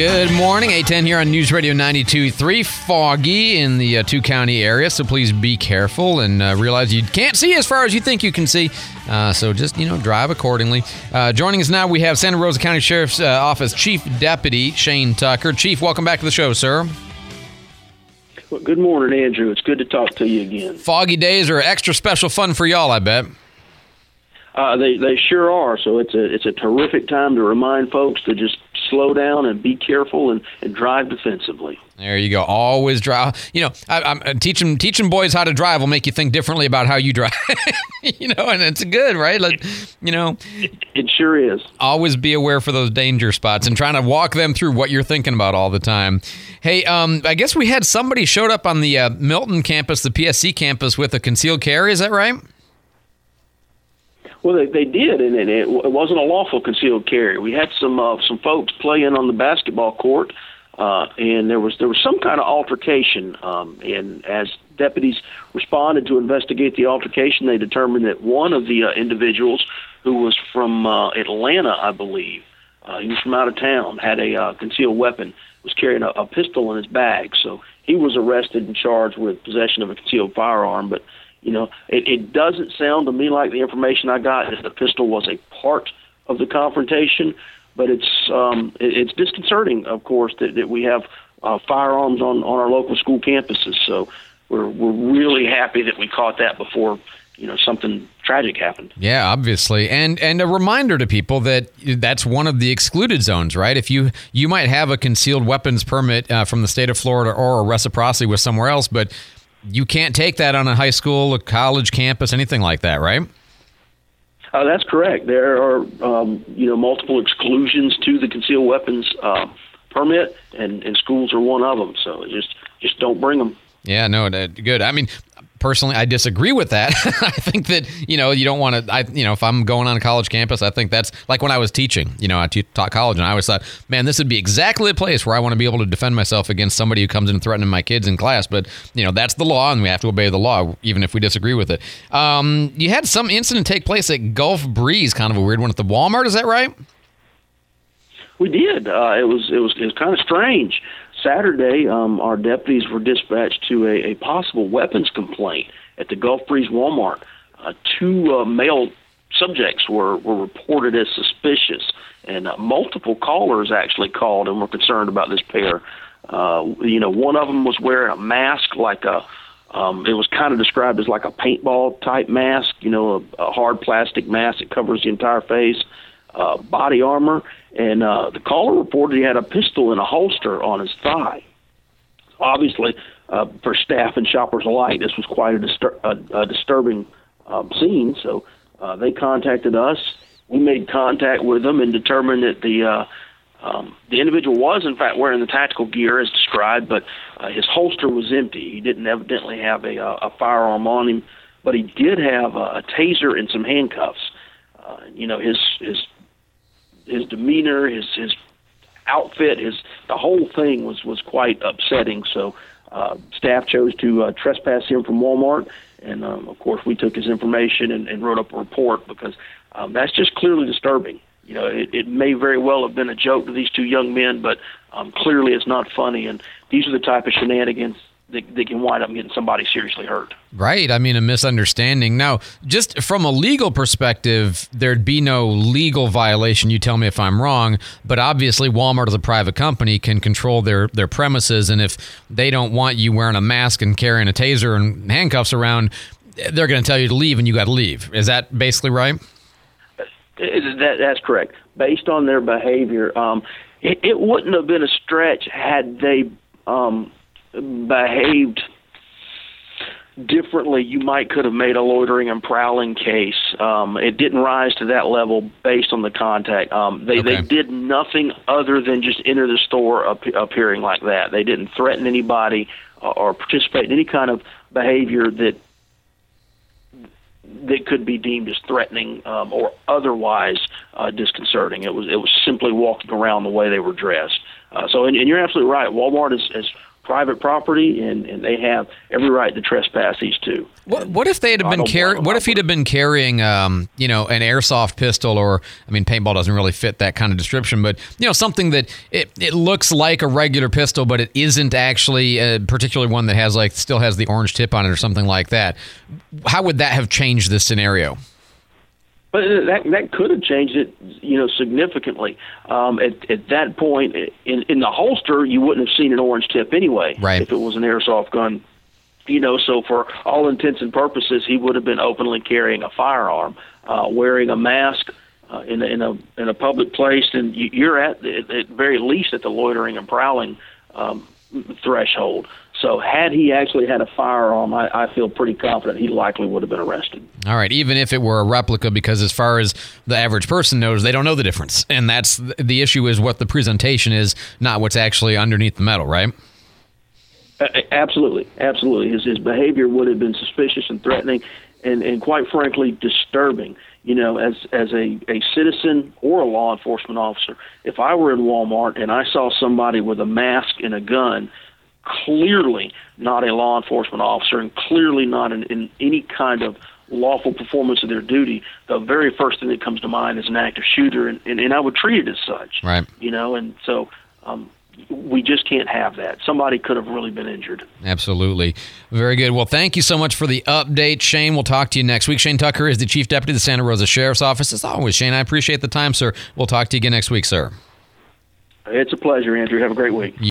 Good morning, 810 here on News Radio 92.3. Foggy in the uh, two county area, so please be careful and uh, realize you can't see as far as you think you can see. Uh, so just, you know, drive accordingly. Uh, joining us now, we have Santa Rosa County Sheriff's uh, Office Chief Deputy Shane Tucker. Chief, welcome back to the show, sir. Well, good morning, Andrew. It's good to talk to you again. Foggy days are extra special fun for y'all, I bet. Uh, they they sure are. So it's a it's a terrific time to remind folks to just slow down and be careful and, and drive defensively. There you go. Always drive. You know, I, I'm teaching teaching boys how to drive will make you think differently about how you drive. you know, and it's good, right? Like, you know, it, it, sure is. Always be aware for those danger spots and trying to walk them through what you're thinking about all the time. Hey, um, I guess we had somebody showed up on the uh, Milton campus, the PSC campus, with a concealed carry. Is that right? Well, they, they did, and it, it wasn't a lawful concealed carry. We had some uh, some folks playing on the basketball court, uh, and there was there was some kind of altercation. Um, and as deputies responded to investigate the altercation, they determined that one of the uh, individuals, who was from uh, Atlanta, I believe, uh, he was from out of town, had a uh, concealed weapon, was carrying a, a pistol in his bag. So he was arrested and charged with possession of a concealed firearm, but you know, it, it doesn't sound to me like the information I got is the pistol was a part of the confrontation, but it's um, it, it's disconcerting, of course, that, that we have uh, firearms on, on our local school campuses. So we're we're really happy that we caught that before you know something tragic happened. Yeah, obviously, and and a reminder to people that that's one of the excluded zones, right? If you you might have a concealed weapons permit uh, from the state of Florida or a reciprocity with somewhere else, but you can't take that on a high school, a college campus, anything like that, right? Uh, that's correct. There are, um, you know, multiple exclusions to the concealed weapons uh, permit, and, and schools are one of them. So just just don't bring them. Yeah, no, good. I mean, personally i disagree with that. I think that you know you don't want to i you know if i'm going on a college campus i think that's like when i was teaching you know i taught college and i always thought man this would be exactly the place where i want to be able to defend myself against somebody who comes in threatening my kids in class but you know that's the law and we have to obey the law even if we disagree with it. Um, you had some incident take place at gulf breeze kind of a weird one at the walmart is that right? We did. Uh, it was it was it was kind of strange Saturday, um, our deputies were dispatched to a, a possible weapons complaint at the Gulf Breeze Walmart. Uh, two uh, male subjects were, were reported as suspicious, and uh, multiple callers actually called and were concerned about this pair. Uh, you know, one of them was wearing a mask like a um, it was kind of described as like a paintball type mask, you know, a, a hard plastic mask that covers the entire face, body armor, and uh, the caller reported he had a pistol in a holster on his thigh. Obviously, uh, for staff and shoppers alike, this was quite a, distur- a, a disturbing um, scene. So uh, they contacted us. We made contact with them and determined that the uh, um, the individual was, in fact, wearing the tactical gear as described, but uh, his holster was empty. He didn't evidently have a, uh, a firearm on him, but he did have a, a taser and some handcuffs. Uh, you know, his his his demeanor, his his outfit, his the whole thing was was quite upsetting. So uh, staff chose to uh, trespass him from Walmart, and um, of course we took his information and, and wrote up a report because um, that's just clearly disturbing. You know, it, it may very well have been a joke to these two young men, but um, clearly it's not funny. And these are the type of shenanigans that can wind up getting somebody seriously hurt. Right. I mean, a misunderstanding. Now, just from a legal perspective, there'd be no legal violation. You tell me if I'm wrong, but obviously, Walmart as a private company can control their their premises, and if they don't want you wearing a mask and carrying a taser and handcuffs around, they're going to tell you to leave, and you got to leave. Is that basically right? That, that's correct. Based on their behavior, um, it, it wouldn't have been a stretch had they um, behaved differently, you might could have made a loitering and prowling case. Um, it didn't rise to that level based on the contact. Um, they okay. they did nothing other than just enter the store appearing like that. They didn't threaten anybody or, or participate in any kind of behavior that that could be deemed as threatening um, or otherwise uh, disconcerting. It was it was simply walking around the way they were dressed. Uh, so, and, and you're absolutely right. Walmart is, is private property, and, and they have every right to trespass these two. What, what if they'd have I been carrying? What if he'd have been carrying, um, you know, an airsoft pistol, or I mean, paintball doesn't really fit that kind of description, but you know, something that it, it looks like a regular pistol, but it isn't actually, uh, particularly one that has like still has the orange tip on it or something like that. How would that have changed this scenario? But that that could have changed it, you know, significantly. Um, at at that point, in in the holster, you wouldn't have seen an orange tip anyway. Right. If it was an airsoft gun, you know. So for all intents and purposes, he would have been openly carrying a firearm, uh, wearing a mask. Uh, in a, in a in a public place, and you- you're at at at very least at the loitering and prowling um, threshold. So, had he actually had a firearm, I, I feel pretty confident he likely would have been arrested. All right, even if it were a replica, because as far as the average person knows, they don't know the difference, and that's the issue is what the presentation is, not what's actually underneath the metal, right? Absolutely, absolutely. His his behavior would have been suspicious and threatening, and and quite frankly disturbing. You know, as as a a citizen or a law enforcement officer, if I were in Walmart and I saw somebody with a mask and a gun, clearly not a law enforcement officer and clearly not in, in any kind of lawful performance of their duty, the very first thing that comes to mind is an active shooter, and, and, and I would treat it as such. Right. You know, and so um, we just can't have that. Somebody could have really been injured. Absolutely. Very good. Well, thank you so much for the update, Shane. We'll talk to you next week. Shane Tucker is the Chief Deputy of the Santa Rosa Sheriff's Office. As always, Shane, I appreciate the time, sir. We'll talk to you again next week, sir. It's a pleasure, Andrew. Have a great week.